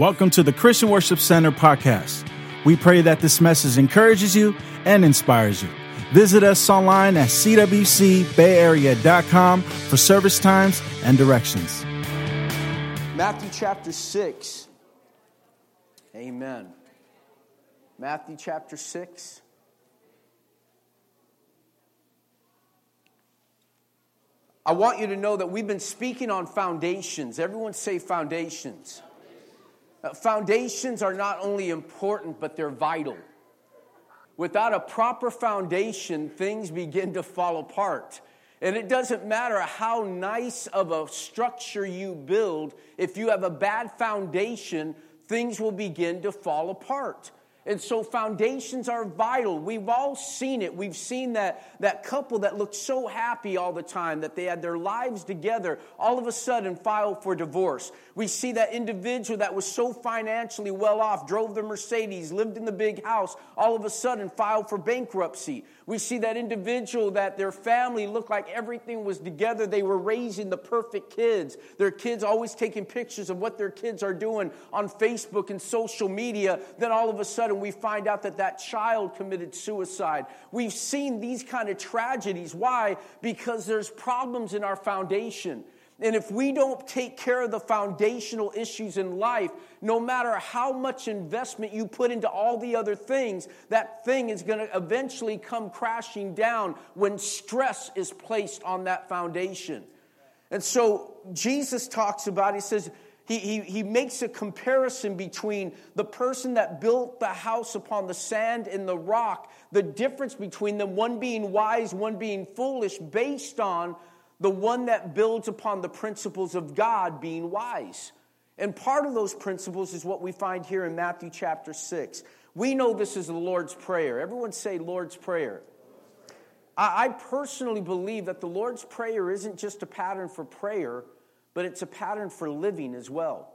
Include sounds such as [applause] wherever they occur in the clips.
Welcome to the Christian Worship Center podcast. We pray that this message encourages you and inspires you. Visit us online at cwcbayarea.com for service times and directions. Matthew chapter 6. Amen. Matthew chapter 6. I want you to know that we've been speaking on foundations. Everyone say foundations. Uh, foundations are not only important, but they're vital. Without a proper foundation, things begin to fall apart. And it doesn't matter how nice of a structure you build, if you have a bad foundation, things will begin to fall apart. And so foundations are vital. We've all seen it. We've seen that, that couple that looked so happy all the time, that they had their lives together, all of a sudden file for divorce. We see that individual that was so financially well off, drove the Mercedes, lived in the big house, all of a sudden filed for bankruptcy. We see that individual that their family looked like everything was together. They were raising the perfect kids. Their kids always taking pictures of what their kids are doing on Facebook and social media. Then all of a sudden we find out that that child committed suicide. We've seen these kind of tragedies. Why? Because there's problems in our foundation. And if we don't take care of the foundational issues in life, no matter how much investment you put into all the other things, that thing is going to eventually come crashing down when stress is placed on that foundation. And so Jesus talks about, he says, he, he, he makes a comparison between the person that built the house upon the sand and the rock, the difference between them, one being wise, one being foolish, based on the one that builds upon the principles of God being wise. And part of those principles is what we find here in Matthew chapter 6. We know this is the Lord's Prayer. Everyone say Lord's Prayer. I, personally believe that the Lord's Prayer isn't just a pattern for prayer, but it's a pattern for living as well.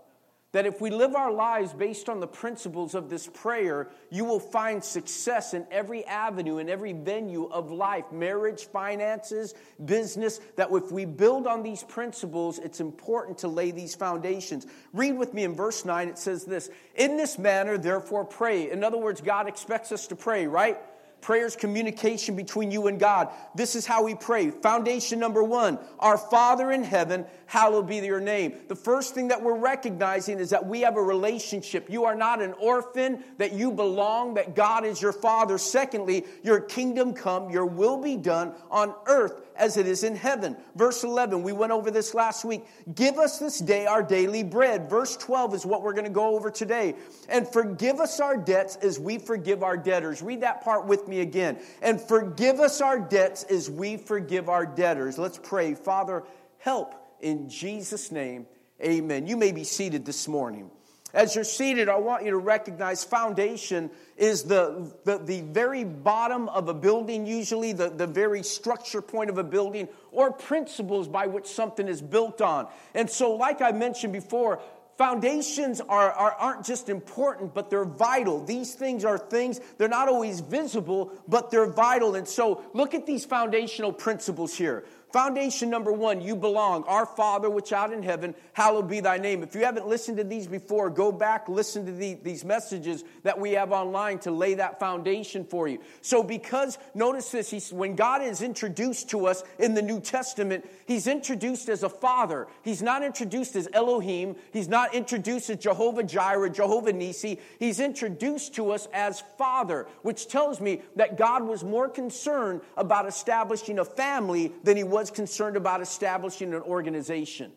That if we live our lives based on the principles of this prayer, you will find success in every avenue, in every venue of life marriage, finances, business. That if we build on these principles, it's important to lay these foundations. Read with me in verse 9, it says this In this manner, therefore, pray. In other words, God expects us to pray, right? Prayer is communication between you and God. This is how we pray. Foundation number one Our Father in heaven, hallowed be your name. The first thing that we're recognizing is that we have a relationship. You are not an orphan, that you belong, that God is your Father. Secondly, your kingdom come, your will be done on earth as it is in heaven. Verse 11, we went over this last week. Give us this day our daily bread. Verse 12 is what we're going to go over today. And forgive us our debts as we forgive our debtors. Read that part with me again. And forgive us our debts as we forgive our debtors. Let's pray. Father, help in Jesus' name. Amen. You may be seated this morning. As you're seated, I want you to recognize foundation is the, the, the, very bottom of a building, usually the, the very structure point of a building, or principles by which something is built on. And so, like I mentioned before, foundations are, are, aren't just important, but they're vital. These things are things, they're not always visible, but they're vital. And so, look at these foundational principles here. Foundation number one, you belong. Our Father, which art in heaven, hallowed be thy name. If you haven't listened to these before, go back, listen to the, these messages that we have online to lay that foundation for you. So, because, notice this, he's, when God is introduced to us in the New Testament, he's introduced as a father. He's not introduced as Elohim. He's not introduced as Jehovah Jireh, Jehovah Nisi. He's introduced to us as father, which tells me that God was more concerned about establishing a family than he was was concerned about establishing an organization.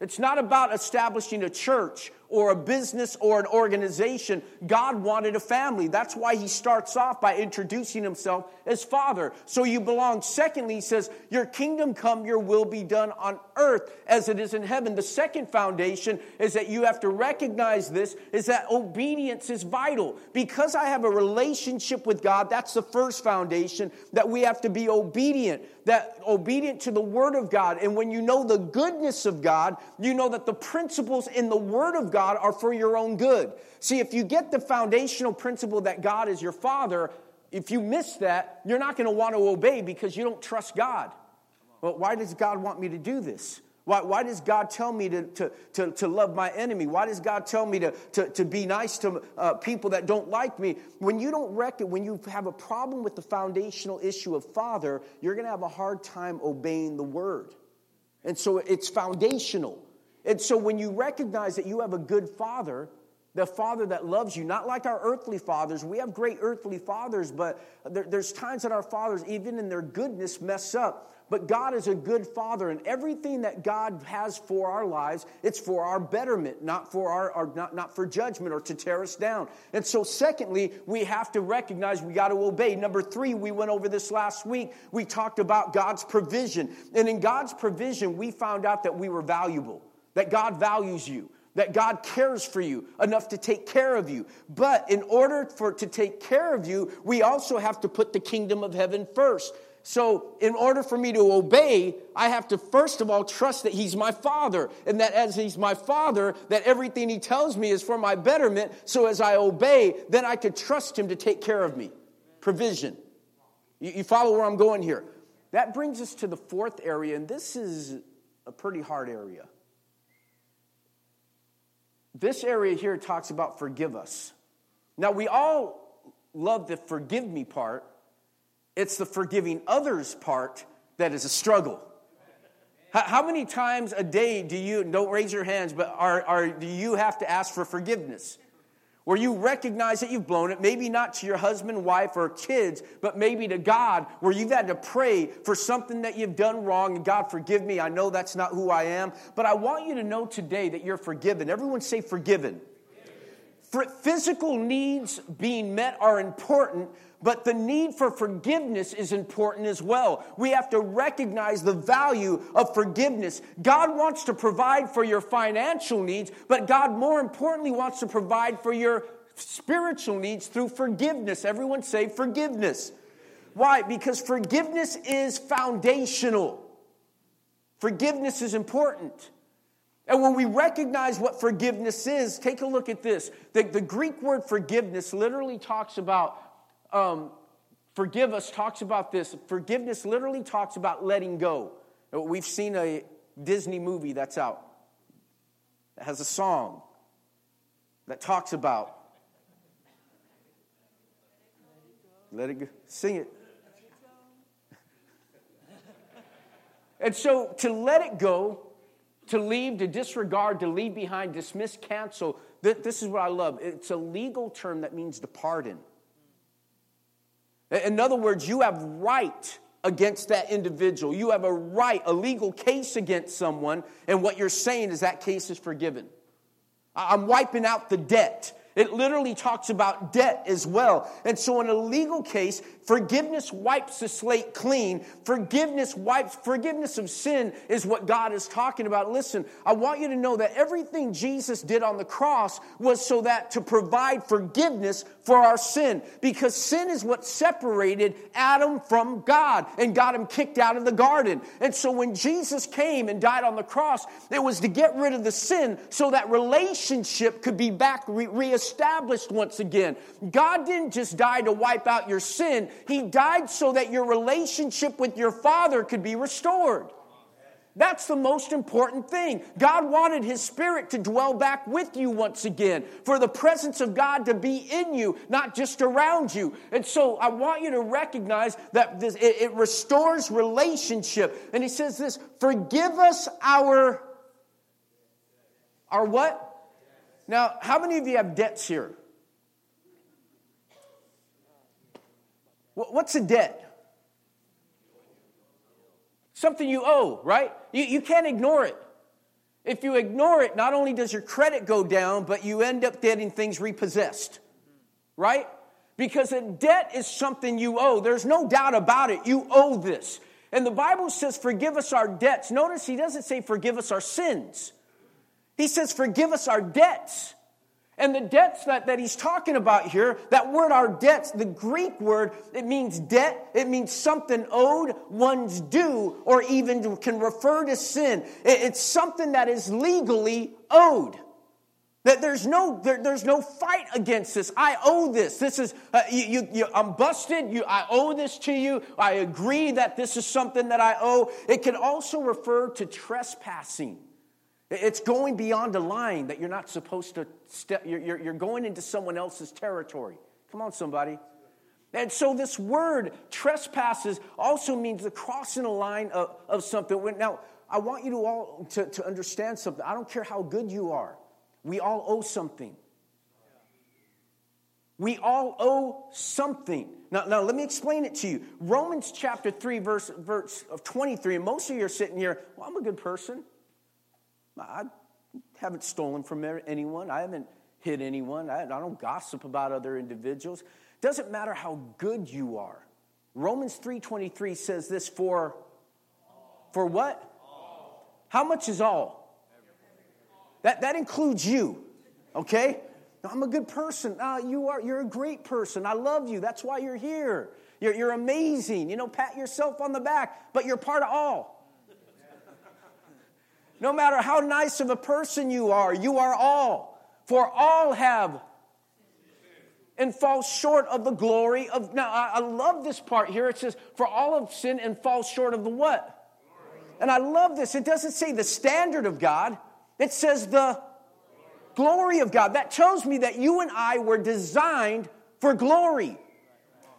It's not about establishing a church or a business or an organization. God wanted a family. That's why he starts off by introducing himself as Father. So you belong. Secondly, he says, Your kingdom come, your will be done on earth as it is in heaven. The second foundation is that you have to recognize this is that obedience is vital. Because I have a relationship with God, that's the first foundation, that we have to be obedient, that obedient to the Word of God. And when you know the goodness of God, you know that the principles in the Word of God God are for your own good. See, if you get the foundational principle that God is your Father, if you miss that, you're not going to want to obey because you don't trust God. Well, why does God want me to do this? Why, why does God tell me to, to, to, to love my enemy? Why does God tell me to, to, to be nice to uh, people that don't like me? When you don't reckon, when you have a problem with the foundational issue of father, you're going to have a hard time obeying the word. And so it's foundational. And so when you recognize that you have a good father, the father that loves you, not like our earthly fathers. We have great earthly fathers, but there, there's times that our fathers, even in their goodness, mess up. But God is a good father, and everything that God has for our lives, it's for our betterment, not for our, our not, not for judgment or to tear us down. And so, secondly, we have to recognize we got to obey. Number three, we went over this last week. We talked about God's provision. And in God's provision, we found out that we were valuable, that God values you that God cares for you enough to take care of you. But in order for to take care of you, we also have to put the kingdom of heaven first. So, in order for me to obey, I have to first of all trust that He's my Father, and that as He's my Father, that everything He tells me is for my betterment. So, as I obey, then I could trust Him to take care of me. Provision. You, you follow where I'm going here? That brings us to the fourth area, and this is a pretty hard area. This area here talks about forgive us. Now, we all love the forgive me part it's the forgiving others part that is a struggle. How many times a day do you, don't raise your hands, but are, are, do you have to ask for forgiveness? Where you recognize that you've blown it, maybe not to your husband, wife, or kids, but maybe to God, where you've had to pray for something that you've done wrong, and God, forgive me, I know that's not who I am. But I want you to know today that you're forgiven. Everyone say forgiven. For physical needs being met are important, but the need for forgiveness is important as well. We have to recognize the value of forgiveness. God wants to provide for your financial needs, but God, more importantly, wants to provide for your spiritual needs through forgiveness. Everyone say forgiveness. Why? Because forgiveness is foundational. Forgiveness is important. And when we recognize what forgiveness is, take a look at this. The, the Greek word forgiveness literally talks about um, forgive us talks about this. Forgiveness literally talks about letting go. We've seen a Disney movie that's out that has a song that talks about let it go. Sing it. And so to let it go, to leave, to disregard, to leave behind, dismiss, cancel, this is what I love. It's a legal term that means to pardon. In other words, you have right against that individual. You have a right, a legal case against someone, and what you're saying is that case is forgiven. I'm wiping out the debt. It literally talks about debt as well. And so, in a legal case, forgiveness wipes the slate clean. Forgiveness wipes, forgiveness of sin is what God is talking about. Listen, I want you to know that everything Jesus did on the cross was so that to provide forgiveness for our sin. Because sin is what separated Adam from God and got him kicked out of the garden. And so, when Jesus came and died on the cross, it was to get rid of the sin so that relationship could be back re- reestablished once again. God didn't just die to wipe out your sin, He died so that your relationship with your Father could be restored. That's the most important thing. God wanted His Spirit to dwell back with you once again, for the presence of God to be in you, not just around you. And so I want you to recognize that this, it, it restores relationship. And He says this forgive us our, our what? Now, how many of you have debts here? What's a debt? Something you owe, right? You, you can't ignore it. If you ignore it, not only does your credit go down, but you end up getting things repossessed, right? Because a debt is something you owe. There's no doubt about it. You owe this. And the Bible says, forgive us our debts. Notice he doesn't say, forgive us our sins. He says, forgive us our debts. And the debts that, that he's talking about here, that word, our debts, the Greek word, it means debt, it means something owed, one's due, or even can refer to sin. It, it's something that is legally owed. That there's no, there, there's no fight against this. I owe this. This is, uh, you, you, you, I'm busted. You, I owe this to you. I agree that this is something that I owe. It can also refer to trespassing. It's going beyond a line that you're not supposed to step, you're, you're, you're going into someone else's territory. Come on, somebody. And so this word trespasses also means the crossing a line of, of something. Now, I want you to all to, to understand something. I don't care how good you are. We all owe something. We all owe something. Now, now let me explain it to you. Romans chapter 3, verse, verse of 23, and most of you are sitting here, well, I'm a good person. I haven't stolen from anyone. I haven't hit anyone. I, don't gossip about other individuals. Doesn't matter how good you are. Romans 3.23 says this for, for what? How much is all? That, that includes you, okay? I'm a good person. Uh, you are, you're a great person. I love you. That's why you're here. You're, you're amazing. You know, pat yourself on the back, but you're part of all. No matter how nice of a person you are, you are all. For all have and fall short of the glory of. Now, I, love this part here. It says, For all have sinned and fall short of the what? And I love this. It doesn't say the standard of God, it says the glory of God. That tells me that you and I were designed for glory.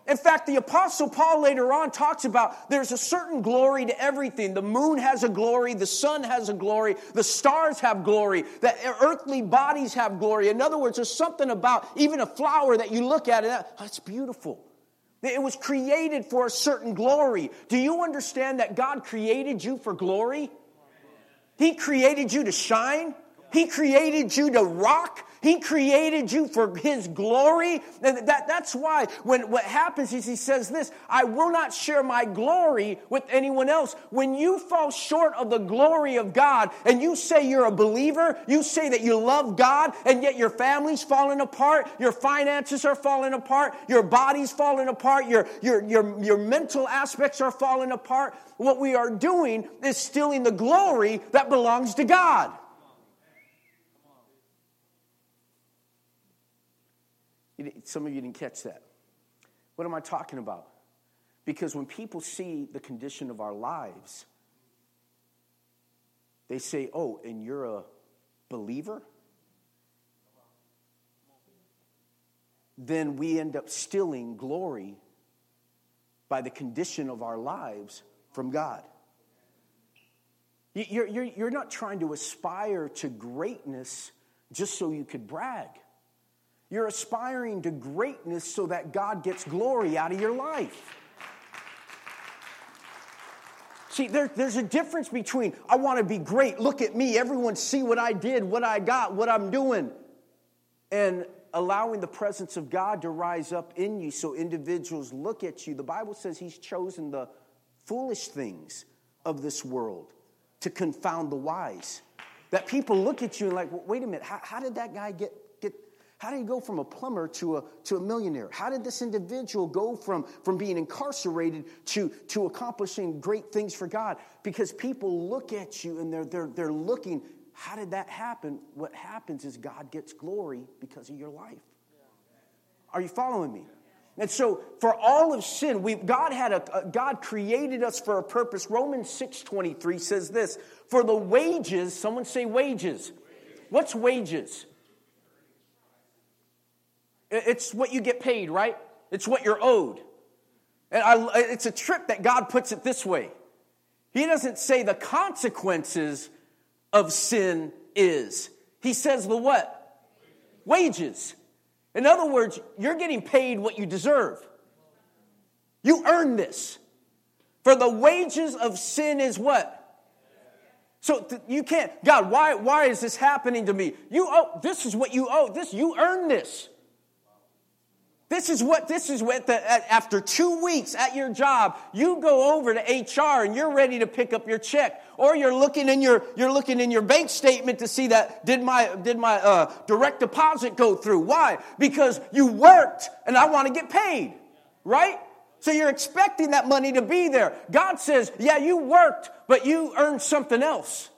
In fact, the Apostle Paul later on talks about there's a certain glory to everything. The moon has a glory, the sun has a glory, the stars have glory, the earthly bodies have glory. In other words, there's something about even a flower that you look at it, that's ah, beautiful. It was created for a certain glory. Do you understand that God created you for glory? He created you to shine. He created you to rock. He created you for His glory. And that, that's why when what happens is He says this I will not share my glory with anyone else. When you fall short of the glory of God and you say you're a believer, you say that you love God, and yet your family's falling apart, your finances are falling apart, your body's falling apart, your, your, your, your mental aspects are falling apart, what we are doing is stealing the glory that belongs to God. Some of you didn't catch that. What am I talking about? Because when people see the condition of our lives, they say, Oh, and you're a believer? Then we end up stealing glory by the condition of our lives from God. You're, you're, you're not trying to aspire to greatness just so you could brag. You're aspiring to greatness so that God gets glory out of your life. See, there, there's a difference between I want to be great, look at me, everyone see what I did, what I got, what I'm doing, and allowing the presence of God to rise up in you so individuals look at you. The Bible says He's chosen the foolish things of this world to confound the wise. That people look at you and like, well, wait a minute, how, how did that guy get how did he go from a plumber to a, to a millionaire? How did this individual go from, from being incarcerated to, to accomplishing great things for God? Because people look at you and they're, they're, they're looking, how did that happen? What happens is God gets glory because of your life. Are you following me? And so, for all of sin, we God had a, a God created us for a purpose. Romans six twenty three says this: For the wages, someone say wages. What's wages? It's what you get paid, right? It's what you're owed. And I, it's a trip that God puts it this way. He doesn't say the consequences of sin is. He says the what? Wages. In other words, you're getting paid what you deserve. You earn this. For the wages of sin is what? So th- you can't, God, why, why is this happening to me? You owe, this is what you owe. This, you earn this. This is what, this is what, the, after two weeks at your job, you go over to HR and you're ready to pick up your check. Or you're looking in your, you're looking in your bank statement to see that, did my, did my uh, direct deposit go through? Why? Because you worked and I want to get paid, right? So you're expecting that money to be there. God says, yeah, you worked, but you earned something else.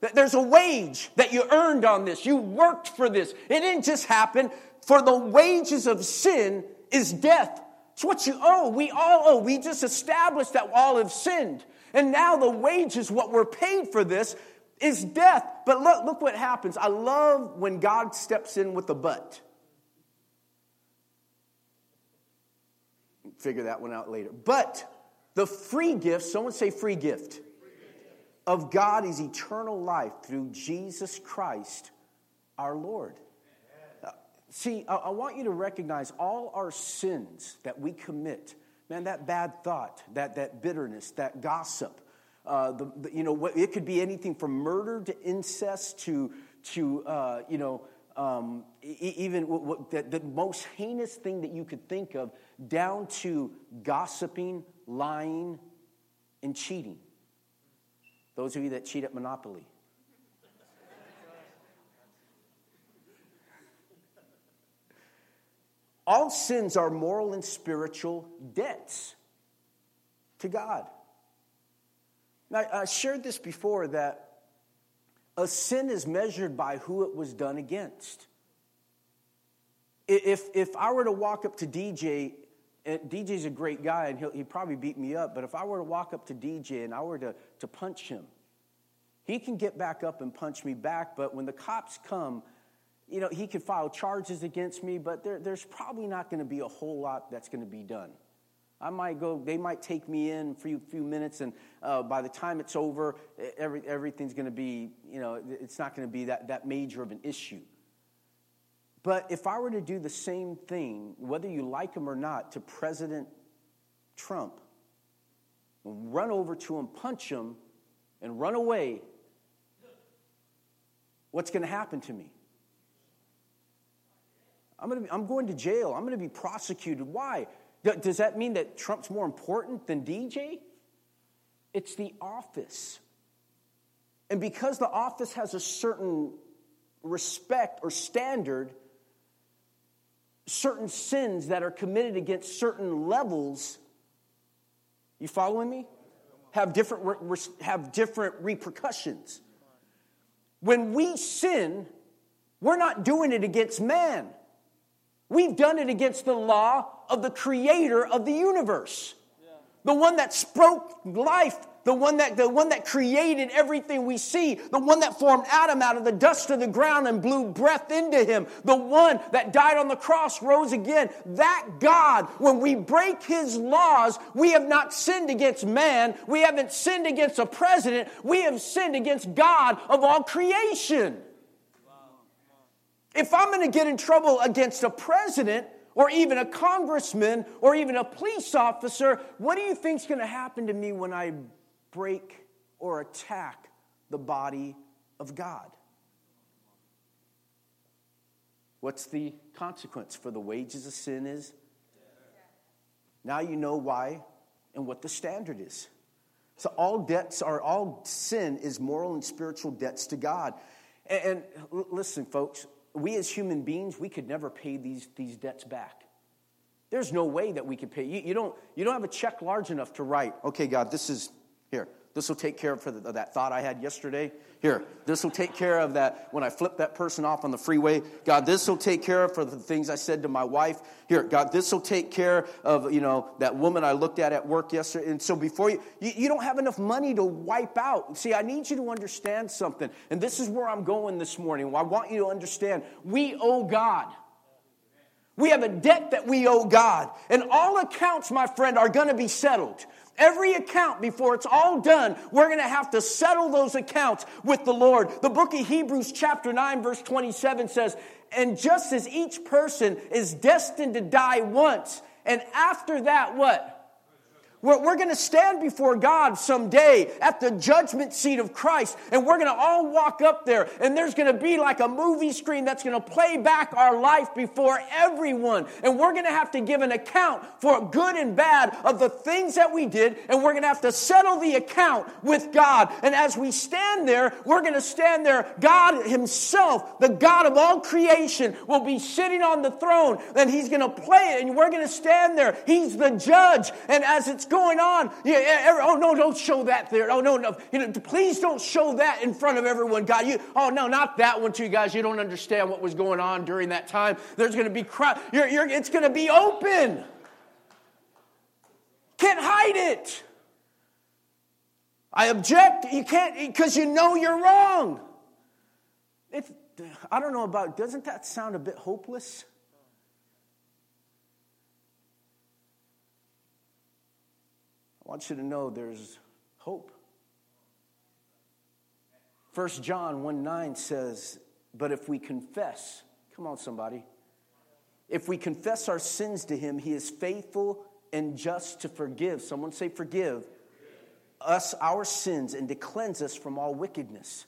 There's a wage that you earned on this. You worked for this. It didn't just happen. For the wages of sin is death. It's what you owe. We all owe. We just established that all have sinned. And now the wages, what we're paid for this, is death. But look, look what happens. I love when God steps in with a but. Figure that one out later. But the free gift, someone say free gift, of God is eternal life through Jesus Christ our Lord. See, I, want you to recognize all our sins that we commit. Man, that bad thought, that, that bitterness, that gossip, uh, the, the, you know, it could be anything from murder to incest to, to uh, you know, um, even what, what, the, the most heinous thing that you could think of, down to gossiping, lying, and cheating. Those of you that cheat at Monopoly. All sins are moral and spiritual debts to God. Now, I shared this before that a sin is measured by who it was done against. If, if I were to walk up to DJ, and DJ's a great guy and he'll, he'd probably beat me up, but if I were to walk up to DJ and I were to, to punch him, he can get back up and punch me back, but when the cops come, you know, he could file charges against me, but there, there's probably not going to be a whole lot that's going to be done. I might go, they might take me in for a few, minutes, and uh, by the time it's over, every, everything's going to be, you know, it's not going to be that, that major of an issue. But if I were to do the same thing, whether you like him or not, to President Trump, run over to him, punch him, and run away, what's going to happen to me? I'm, gonna be, I'm going to jail. I'm going to be prosecuted. Why? Does that mean that Trump's more important than DJ? It's the office. And because the office has a certain respect or standard, certain sins that are committed against certain levels, you following me? Have different, have different repercussions. When we sin, we're not doing it against man. We've done it against the law of the creator of the universe. The one that spoke life, the one that, the one that created everything we see, the one that formed Adam out of the dust of the ground and blew breath into him, the one that died on the cross, rose again. That God, when we break his laws, we have not sinned against man. We haven't sinned against a president. We have sinned against God of all creation. If I'm going to get in trouble against a president or even a congressman or even a police officer, what do you think is going to happen to me when I break or attack the body of God? What's the consequence for the wages of sin is? Now you know why and what the standard is. So all debts are all sin is moral and spiritual debts to God. And, and listen, folks, we as human beings, we could never pay these, these debts back. There's no way that we could pay. You, you, don't, you don't have a check large enough to write, okay, God, this is, here, this will take care of that thought I had yesterday. Here, this will take care of that when I flip that person off on the freeway. God, this will take care of for the things I said to my wife. Here, God, this will take care of, you know, that woman I looked at at work yesterday. And so before you, you, you don't have enough money to wipe out. See, I need you to understand something. And this is where I'm going this morning. I want you to understand we owe God. We have a debt that we owe God. And all accounts, my friend, are going to be settled. Every account before it's all done, we're going to have to settle those accounts with the Lord. The book of Hebrews, chapter 9, verse 27 says, And just as each person is destined to die once, and after that, what? We're, going to stand before God someday at the judgment seat of Christ, and we're going to all walk up there, and there's going to be like a movie screen that's going to play back our life before everyone. And we're going to have to give an account for good and bad of the things that we did, and we're going to have to settle the account with God. And as we stand there, we're going to stand there. God Himself, the God of all creation, will be sitting on the throne, and He's going to play it, and we're going to stand there. He's the judge, and as it's going on. Yeah, oh, no, don't show that there. Oh, no, no. You know, please don't show that in front of everyone, God. You, oh, no, not that one to you guys. You don't understand what was going on during that time. There's going to be crowd. You're, you're, it's going to be open. Can't hide it. I object. You can't because you know you're wrong. It's, I don't know about, doesn't that sound a bit hopeless? Want you to know there's hope. 1 John 1 9 says, But if we confess, come on, somebody, if we confess our sins to him, he is faithful and just to forgive. Someone say, forgive us our sins and to cleanse us from all wickedness.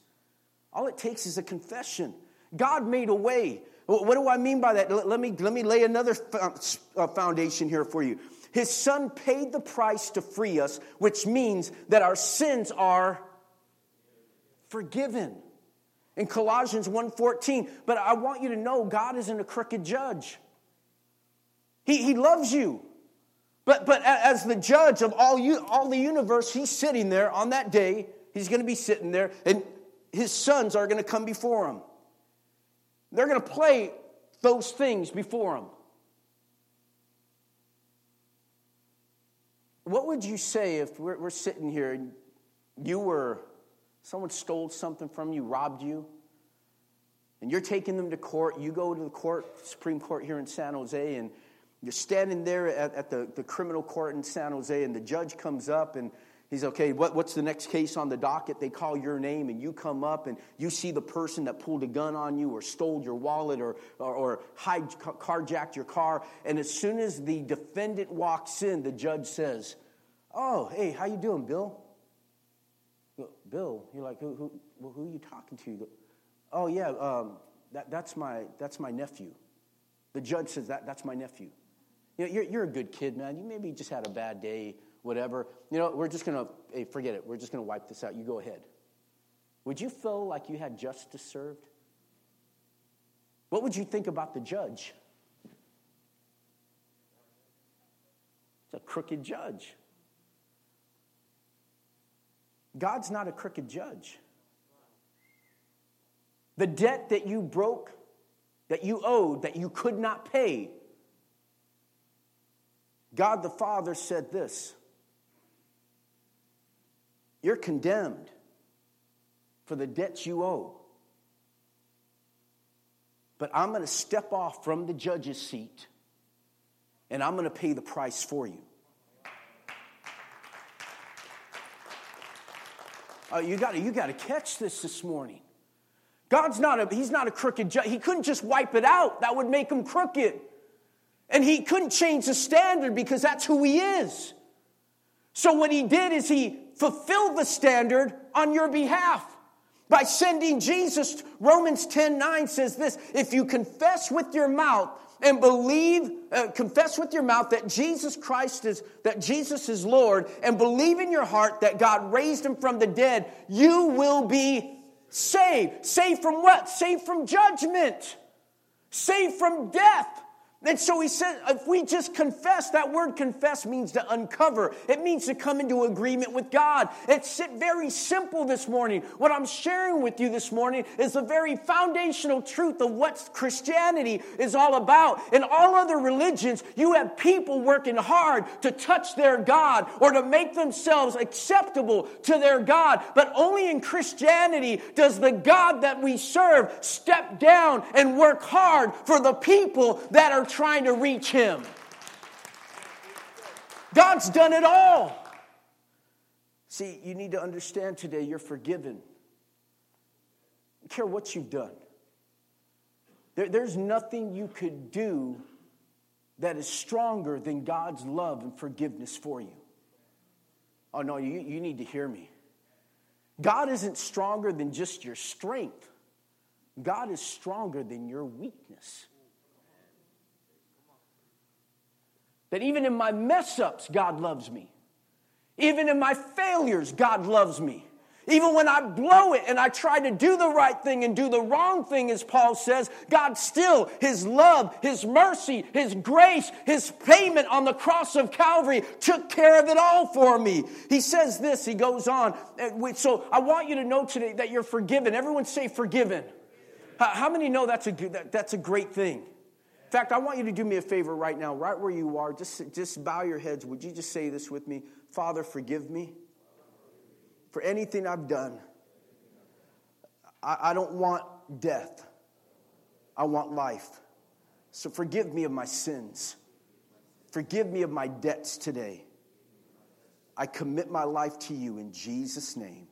All it takes is a confession. God made a way. What do I mean by that? Let me, let me lay another uh, foundation here for you. His son paid the price to free us, which means that our sins are forgiven. In Colossians 1:14, but I want you to know God isn't a crooked judge. He, he loves you. But, but as the judge of all, you, all the universe, he's sitting there on that day. He's going to be sitting there, and his sons are going to come before him. They're going to play those things before him. What would you say if we're, we're sitting here and you were, someone stole something from you, robbed you, and you're taking them to court? You go to the court, Supreme Court here in San Jose, and you're standing there at, at the, the criminal court in San Jose, and the judge comes up and He's okay, what, what's the next case on the docket? They call your name and you come up and you see the person that pulled a gun on you or stole your wallet or, or, or hide, carjacked your car. And as soon as the defendant walks in, the judge says, Oh, hey, how you doing, Bill? Bill, you're like, who, who, who are you talking to? Oh, yeah, um, that, that's, my, that's my nephew. The judge says, that, That's my nephew. You know, you're, you're a good kid, man. You maybe just had a bad day, whatever. You know, we're just going to, hey, forget it. We're just going to wipe this out. You go ahead. Would you feel like you had justice served? What would you think about the judge? It's a crooked judge. God's not a crooked judge. The debt that you broke, that you owed, that you could not pay, God the Father said this You're condemned for the debts you owe. But I'm going to step off from the judge's seat and I'm going to pay the price for you. Oh, you got you to catch this this morning. God's not a, he's not a crooked judge. He couldn't just wipe it out. That would make him crooked. And he couldn't change the standard because that's who he is. So what he did is he fulfilled the standard on your behalf by sending Jesus. Romans 10 9 says this if you confess with your mouth and believe, uh, confess with your mouth that Jesus Christ is, that Jesus is Lord, and believe in your heart that God raised him from the dead, you will be saved. Saved from what? Saved from judgment. Saved from death. And so he said, if we just confess, that word confess means to uncover. It means to come into agreement with God. It's very simple this morning. What I'm sharing with you this morning is the very foundational truth of what Christianity is all about. In all other religions, you have people working hard to touch their God or to make themselves acceptable to their God. But only in Christianity does the God that we serve step down and work hard for the people that are trying to reach him. God's done it all. See, you need to understand today you're forgiven. I care what you've done. There, there's nothing you could do that is stronger than God's love and forgiveness for you. Oh, no, you, you need to hear me. God isn't stronger than just your strength, God is stronger than your weakness. That even in my mess ups, God loves me. Even in my failures, God loves me. Even when I blow it and I try to do the right thing and do the wrong thing, as Paul says, God still, His love, His mercy, His grace, His payment on the cross of Calvary took care of it all for me. He says this, He goes on. Eh, so I want you to know today that you're forgiven. Everyone say forgiven. How many know that's a, that's a great thing? Fact, I want you to do me a favor right now, right where you are. Just, just bow your heads. Would you just say this with me? Father, forgive me for anything I've done. I, I don't want death, I want life. So forgive me of my sins. Forgive me of my debts today. I commit my life to you in Jesus' name.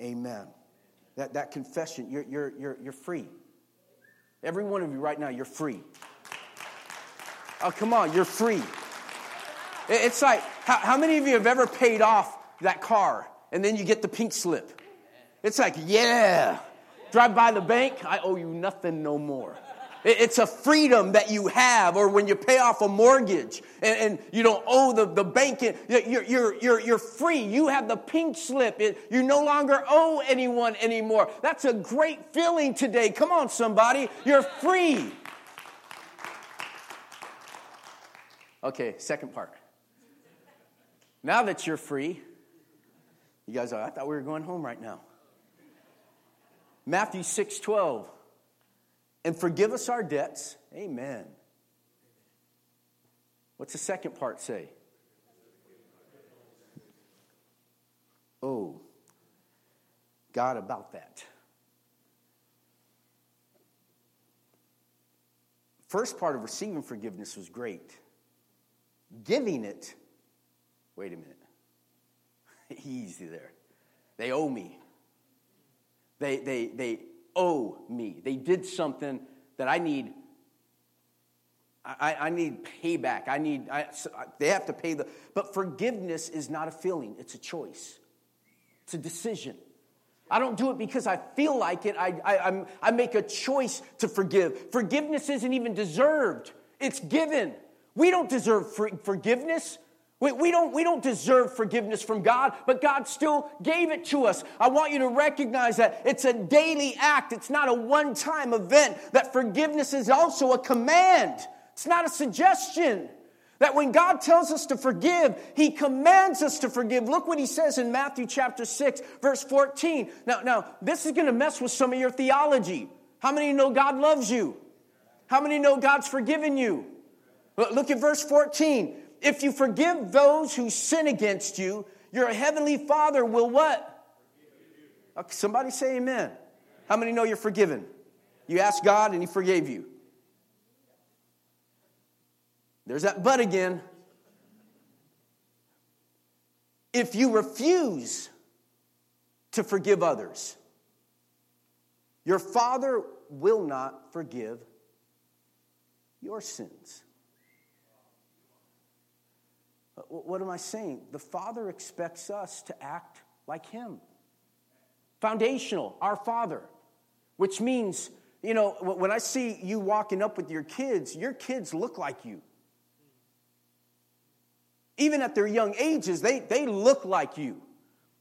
Amen. That, that confession, you're, you're, you're, you're free. Every one of you right now, you're free. Oh, come on, you're free. It's like, how, how many of you have ever paid off that car and then you get the pink slip. It's like, yeah, drive by the bank, I owe you nothing no more. It's a freedom that you have, or when you pay off a mortgage and, and you don't owe the, the bank, you're, you're, you're, you're free. You have the pink slip. It, you no longer owe anyone anymore. That's a great feeling today. Come on, somebody. You're free. Okay, second part. Now that you're free, you guys are, I thought we were going home right now. Matthew 6 12. And forgive us our debts. Amen. What's the second part say? Oh, God, about that. First part of receiving forgiveness was great. Giving it, wait a minute. [laughs] Easy there. They owe me. They, they, they owe me. They did something that I need. I, I need payback. I need, I, they have to pay the, but forgiveness is not a feeling, it's a choice. It's a decision. I don't do it because I feel like it. I, I, I make a choice to forgive. Forgiveness isn't even deserved, it's given. We don't deserve forgiveness. We, we, don't, we don't deserve forgiveness from God, but God still gave it to us. I want you to recognize that it's a daily act, it's not a one time event, that forgiveness is also a command, it's not a suggestion. That when God tells us to forgive, He commands us to forgive. Look what He says in Matthew chapter 6, verse 14. Now, now this is going to mess with some of your theology. How many know God loves you? How many know God's forgiven you? Look at verse 14 if you forgive those who sin against you, your heavenly Father will what? Okay, somebody say amen. How many know you're forgiven? You asked God and He forgave you. There's that but again. If you refuse to forgive others, your Father will not forgive your sins. What am I saying? The Father expects us to act like Him. Foundational, our Father, which means, you know, when I see you walking up with your kids, your kids look like you. Even at their young ages, they, they look like you.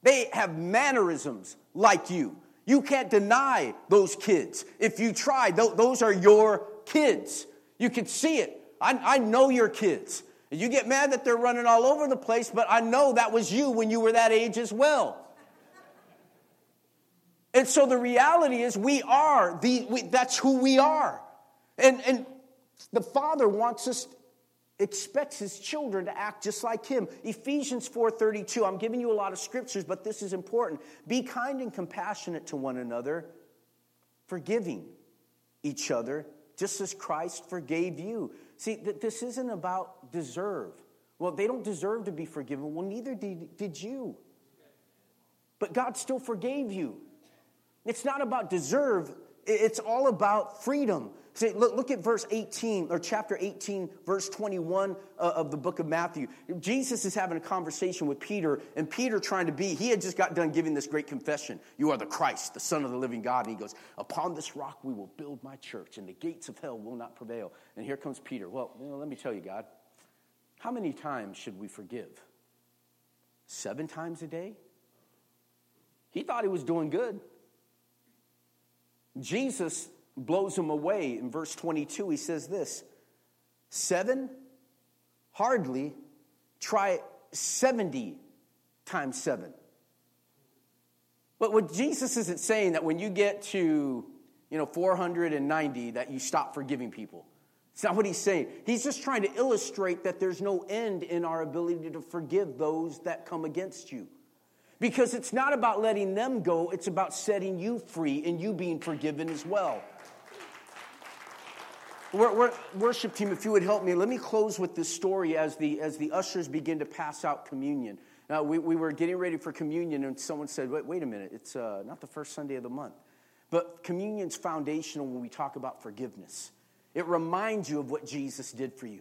They have mannerisms like you. You can't deny those kids. If you try, those are your kids. You can see it. I, I know your kids. You get mad that they're running all over the place, but I know that was you when you were that age as well. And so the reality is, we are the, we, that's who we are. And, and the Father wants us, expects His children to act just like Him. Ephesians 4.32, I'm giving you a lot of scriptures, but this is important. Be kind and compassionate to one another, forgiving each other, just as Christ forgave you. See, th- this isn't about deserve. Well, they don't deserve to be forgiven. Well, neither did, did you. But God still forgave you. It's not about deserve, it's all about freedom. See, look, look at verse 18, or chapter 18, verse 21 uh, of the book of Matthew. Jesus is having a conversation with Peter, and Peter trying to be, he had just got done giving this great confession You are the Christ, the Son of the living God. And he goes, Upon this rock we will build my church, and the gates of hell will not prevail. And here comes Peter. Well, you know, let me tell you, God, how many times should we forgive? Seven times a day? He thought he was doing good. Jesus blows him away. In verse 22, he says this Seven? Hardly. Try 70 times seven. But what Jesus isn't saying that when you get to, you know, 490 that you stop forgiving people. It's not what he's saying. He's just trying to illustrate that there's no end in our ability to forgive those that come against you. Because it's not about letting them go, it's about setting you free and you being forgiven as well. We're, we're, worship team, if you would help me, let me close with this story as the, as the ushers begin to pass out communion. Now, we, we were getting ready for communion, and someone said, Wait, wait a minute, it's uh, not the first Sunday of the month. But communion's foundational when we talk about forgiveness. It reminds you of what Jesus did for you.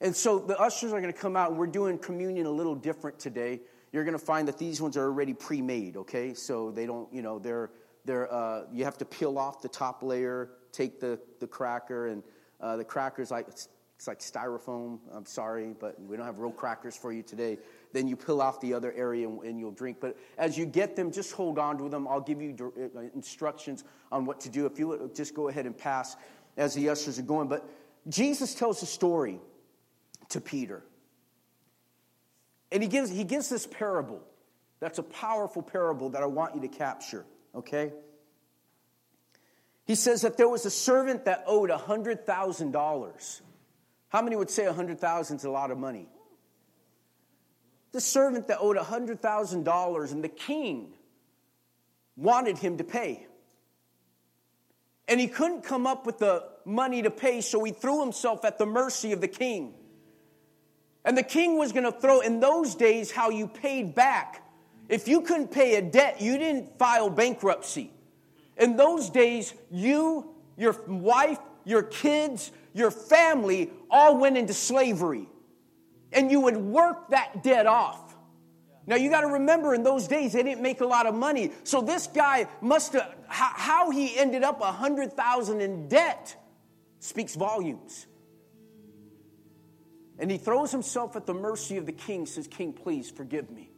And so the ushers are going to come out, and we're doing communion a little different today. You're going to find that these ones are already pre-made, okay? So they don't, you know, they're they're uh, you have to peel off the top layer, take the the cracker, and uh, the crackers like it's, it's like styrofoam. I'm sorry, but we don't have real crackers for you today. Then you peel off the other area and, and you'll drink. But as you get them, just hold on to them. I'll give you uh, instructions on what to do. If you just go ahead and pass as the ushers are going. But Jesus tells a story to Peter. And he gives, he gives this parable. That's a powerful parable that I want you to capture, okay? He says that there was a servant that owed $100,000. How many would say 100,000 is a lot of money? The servant that owed $100,000 and the king wanted him to pay. And he couldn't come up with the money to pay, so he threw himself at the mercy of the king. And the king was going to throw, in those days, how you paid back. If you couldn't pay a debt, you didn't file bankruptcy. In those days, you, your wife, your kids, your family all went into slavery. And you would work that debt off. Now you got to remember in those days they didn't make a lot of money. So this guy must have how he ended up a hundred thousand in debt speaks volumes. And he throws himself at the mercy of the king, says, King, please forgive me.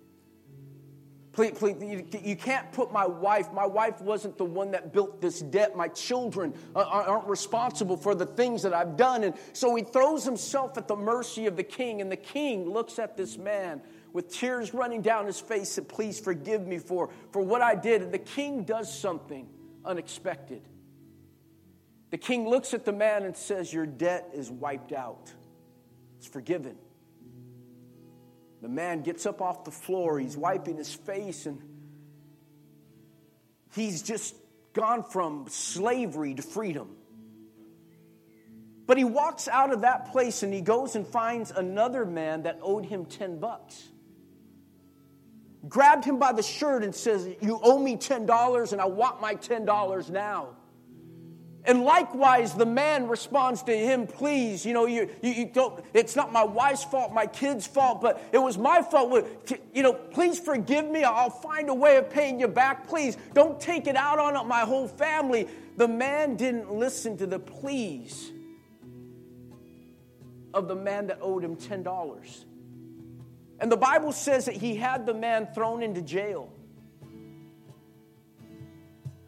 Please, please you, you, can't put my wife, my wife wasn't the one that built this debt. My children aren't responsible for the things that I've done. And so he throws himself at the mercy of the king. And the king looks at this man with tears running down his face and please forgive me for, for what I did. And the king does something unexpected. The king looks at the man and says, Your debt is wiped out, it's forgiven. The man gets up off the floor, he's wiping his face, and he's just gone from slavery to freedom. But he walks out of that place and he goes and finds another man that owed him 10 bucks grabbed him by the shirt and says, You owe me $10 and I want my $10 now. And likewise, the man responds to him, Please, you know, you, you, you, don't, it's not my wife's fault, my kid's fault, but it was my fault. You know, please forgive me. I'll find a way of paying you back. Please don't take it out on my whole family. The man didn't listen to the pleas of the man that owed him $10. And the Bible says that he had the man thrown into jail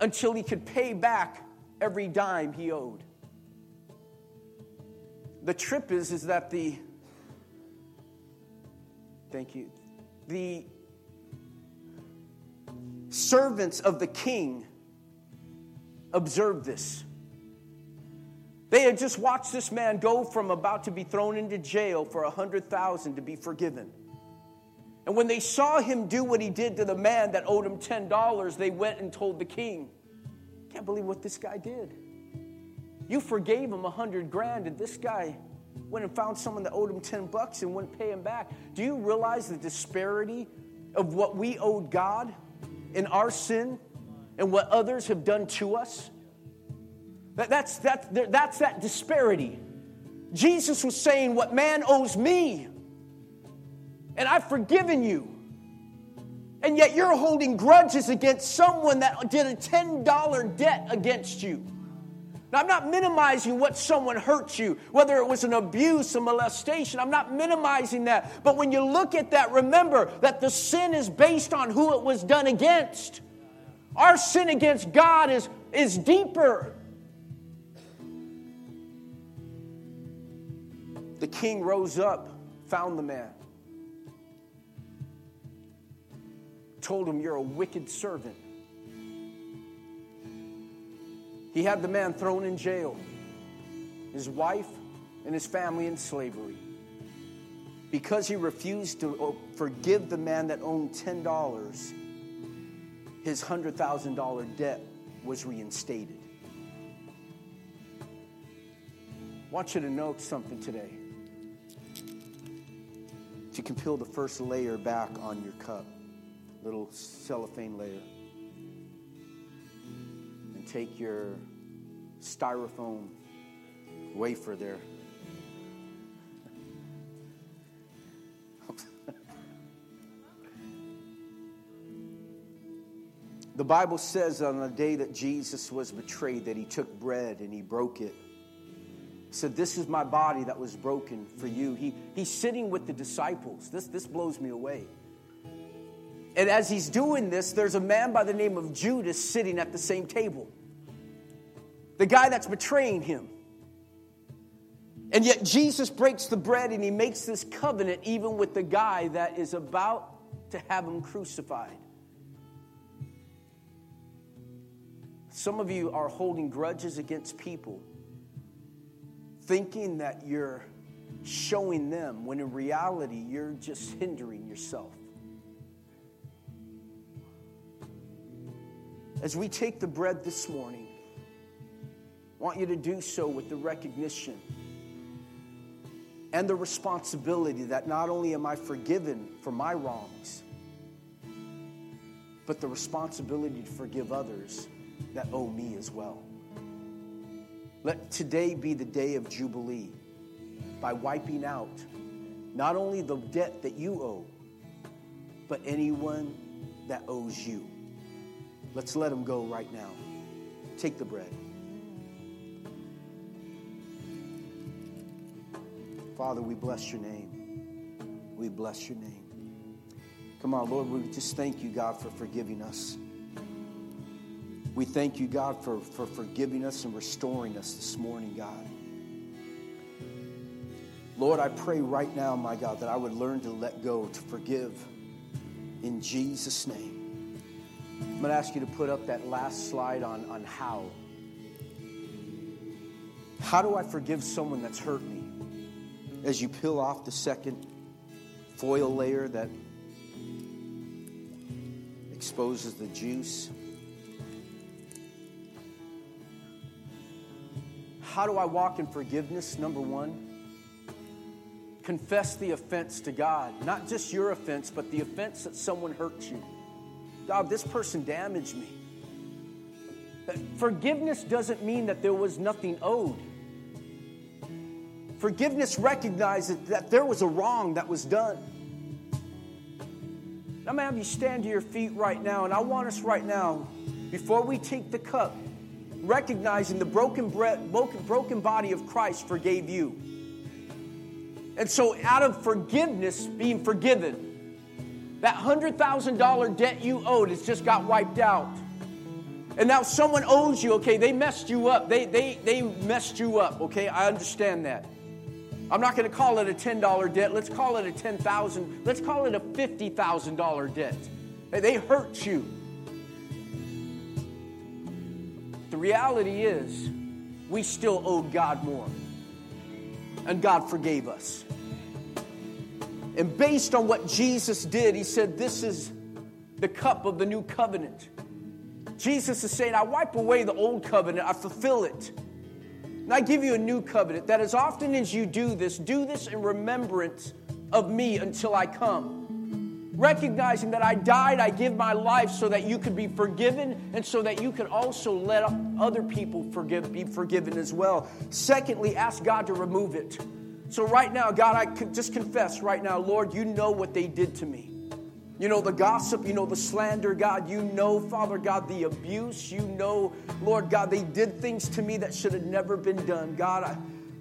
until he could pay back every dime he owed. The trip is, is that the, thank you, the servants of the king observed this. They had just watched this man go from about to be thrown into jail for a hundred thousand to be forgiven. And when they saw him do what he did to the man that owed him $10, they went and told the king, Can't believe what this guy did. You forgave him a hundred grand, and this guy went and found someone that owed him 10 bucks and wouldn't pay him back. Do you realize the disparity of what we owed God in our sin and what others have done to us? That, that's, that, that's that disparity. Jesus was saying, What man owes me, and I've forgiven you. And yet you're holding grudges against someone that did a $10 debt against you. Now, I'm not minimizing what someone hurt you, whether it was an abuse, a molestation. I'm not minimizing that. But when you look at that, remember that the sin is based on who it was done against. Our sin against God is, is deeper. The king rose up, found the man, told him, You're a wicked servant. He had the man thrown in jail, his wife and his family in slavery. Because he refused to uh, forgive the man that owned $10, his $100,000 debt was reinstated. I want you to note something today. If you can peel the first layer back on your cup, little cellophane layer and take your styrofoam wafer there. [laughs] the Bible says on the day that Jesus was betrayed that he took bread and he broke it. He said, This is my body that was broken for you. He, he's sitting with the disciples. This, this blows me away. And as he's doing this, there's a man by the name of Judas sitting at the same table the guy that's betraying him. And yet Jesus breaks the bread and he makes this covenant even with the guy that is about to have him crucified. Some of you are holding grudges against people, thinking that you're showing them when in reality you're just hindering yourself. As we take the bread this morning, I want you to do so with the recognition and the responsibility that not only am I forgiven for my wrongs, but the responsibility to forgive others that owe me as well. Let today be the day of Jubilee by wiping out not only the debt that you owe, but anyone that owes you. Let's let them go right now. Take the bread. Father, we bless your name. We bless your name. Come on, Lord, we just thank you, God, for forgiving us. We thank you, God, for, for forgiving us and restoring us this morning, God. Lord, I pray right now, my God, that I would learn to let go, to forgive in Jesus' name. I'm going to ask you to put up that last slide on, on how. How do I forgive someone that's hurt me? as you peel off the second foil layer that exposes the juice. How do I walk in forgiveness? Number one, confess the offense to God. Not just your offense, but the offense that someone hurt you. God, this person damaged me. Forgiveness doesn't mean that there was nothing owed. Forgiveness recognizes that there was a wrong that was done. I'm going to have you stand to your feet right now, and I want us right now, before we take the cup, recognizing the broken, bread, broken body of Christ forgave you. And so, out of forgiveness, being forgiven, that $100,000 debt you owed has just got wiped out. And now someone owes you, okay, they messed you up. They, they, they messed you up, okay? I understand that. I'm not going to call it a $10 debt. Let's call it a 10,000. Let's call it a $50,000 debt. They hurt you. The reality is, we still owed God more. And God forgave us. And based on what Jesus did, He said, This is the cup of the new covenant. Jesus is saying, I wipe away the old covenant, I fulfill it. And I give you a new covenant that as often as you do this, do this in remembrance of me until I come. Recognizing that I died, I give my life so that you could be forgiven and so that you could also let other people forgive, be forgiven as well. Secondly, ask God to remove it. So, right now, God, I just confess right now, Lord, you know what they did to me. You know the gossip, you know the slander, God. You know, Father God, the abuse. You know, Lord God, they did things to me that should have never been done. God, I,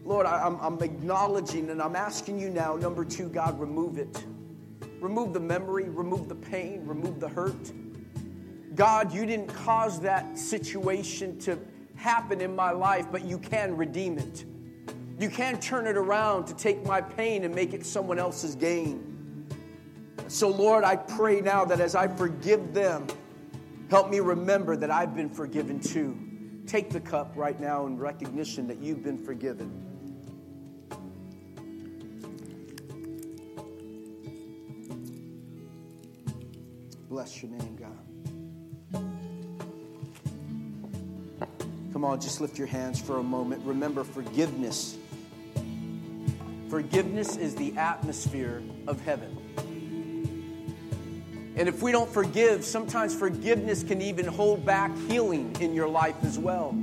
Lord, I, I'm, I'm acknowledging and I'm asking you now, number two, God, remove it. Remove the memory, remove the pain, remove the hurt. God, you didn't cause that situation to happen in my life, but you can redeem it. You can't turn it around to take my pain and make it someone else's gain. So, Lord, I pray now that as I forgive them, help me remember that I've been forgiven too. Take the cup right now in recognition that you've been forgiven. Bless your name, God. Come on, just lift your hands for a moment. Remember forgiveness. Forgiveness is the atmosphere of heaven. And if we don't forgive, sometimes forgiveness can even hold back healing in your life as well.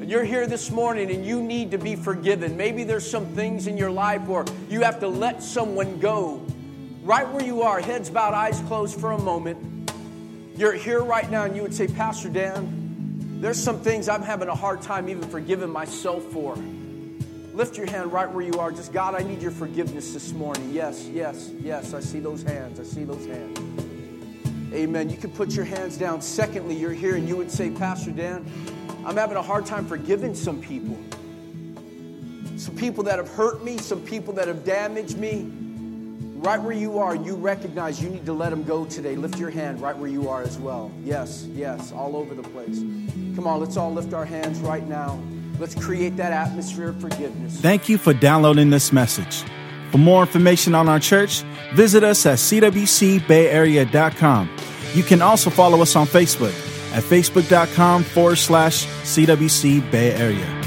You're here this morning and you need to be forgiven. Maybe there's some things in your life where you have to let someone go. Right where you are, heads bowed, eyes closed for a moment. You're here right now and you would say, Pastor Dan, there's some things I'm having a hard time even forgiving myself for. Lift your hand right where you are. Just, God, I need your forgiveness this morning. Yes, yes, yes. I see those hands. I see those hands. Amen. You can put your hands down. Secondly, you're here and you would say, Pastor Dan, I'm having a hard time forgiving some people. Some people that have hurt me, some people that have damaged me. Right where you are, you recognize you need to let them go today. Lift your hand right where you are as well. Yes, yes, all over the place. Come on, let's all lift our hands right now. Let's create that atmosphere of forgiveness. Thank you for downloading this message. For more information on our church, visit us at cwcbayarea.com. You can also follow us on Facebook at facebook.com forward slash CWC Bay Area.